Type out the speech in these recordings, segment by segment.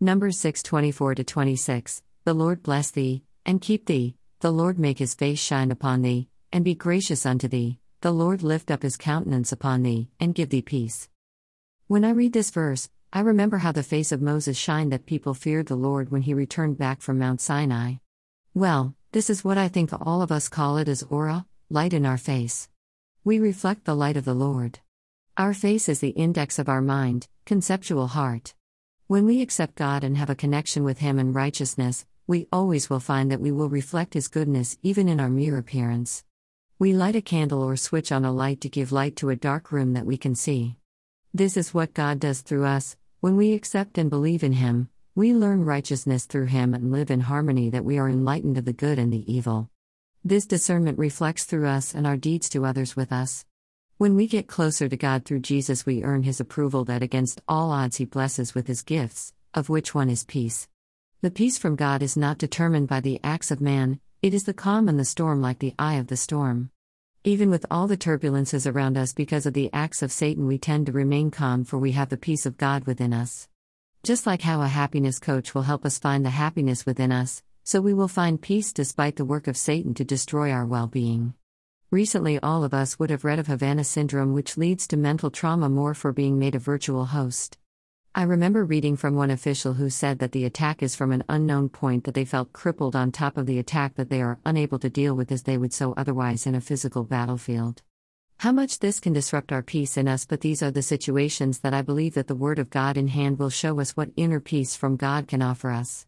Numbers 6 24 26. The Lord bless thee, and keep thee, the Lord make his face shine upon thee, and be gracious unto thee, the Lord lift up his countenance upon thee, and give thee peace. When I read this verse, I remember how the face of Moses shined that people feared the Lord when he returned back from Mount Sinai. Well, this is what I think all of us call it as aura, light in our face. We reflect the light of the Lord. Our face is the index of our mind, conceptual heart. When we accept God and have a connection with Him in righteousness, we always will find that we will reflect His goodness even in our mere appearance. We light a candle or switch on a light to give light to a dark room that we can see. This is what God does through us. When we accept and believe in Him, we learn righteousness through Him and live in harmony that we are enlightened of the good and the evil. This discernment reflects through us and our deeds to others with us. When we get closer to God through Jesus, we earn His approval that against all odds He blesses with His gifts, of which one is peace. The peace from God is not determined by the acts of man, it is the calm in the storm like the eye of the storm. Even with all the turbulences around us because of the acts of Satan, we tend to remain calm for we have the peace of God within us. Just like how a happiness coach will help us find the happiness within us, so we will find peace despite the work of Satan to destroy our well being. Recently, all of us would have read of Havana syndrome, which leads to mental trauma more for being made a virtual host. I remember reading from one official who said that the attack is from an unknown point that they felt crippled on top of the attack that they are unable to deal with as they would so otherwise in a physical battlefield. How much this can disrupt our peace in us, but these are the situations that I believe that the Word of God in hand will show us what inner peace from God can offer us.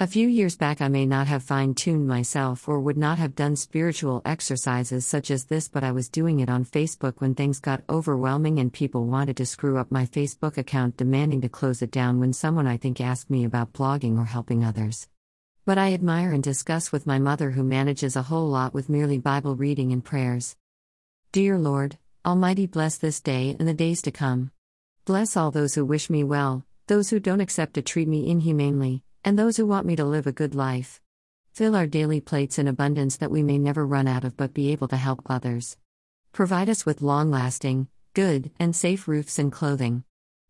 A few years back, I may not have fine tuned myself or would not have done spiritual exercises such as this, but I was doing it on Facebook when things got overwhelming and people wanted to screw up my Facebook account, demanding to close it down when someone I think asked me about blogging or helping others. But I admire and discuss with my mother, who manages a whole lot with merely Bible reading and prayers. Dear Lord, Almighty, bless this day and the days to come. Bless all those who wish me well, those who don't accept to treat me inhumanely and those who want me to live a good life. Fill our daily plates in abundance that we may never run out of but be able to help others. Provide us with long lasting, good, and safe roofs and clothing.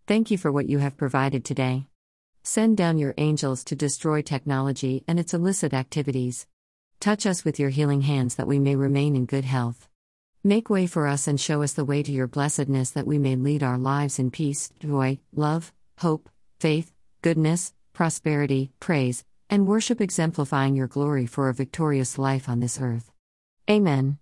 Thank you for what you have provided today. Send down your angels to destroy technology and its illicit activities. Touch us with your healing hands that we may remain in good health. Make way for us and show us the way to your blessedness that we may lead our lives in peace, joy, love, hope, faith, goodness, prosperity, praise, and worship exemplifying your glory for a victorious life on this earth. Amen.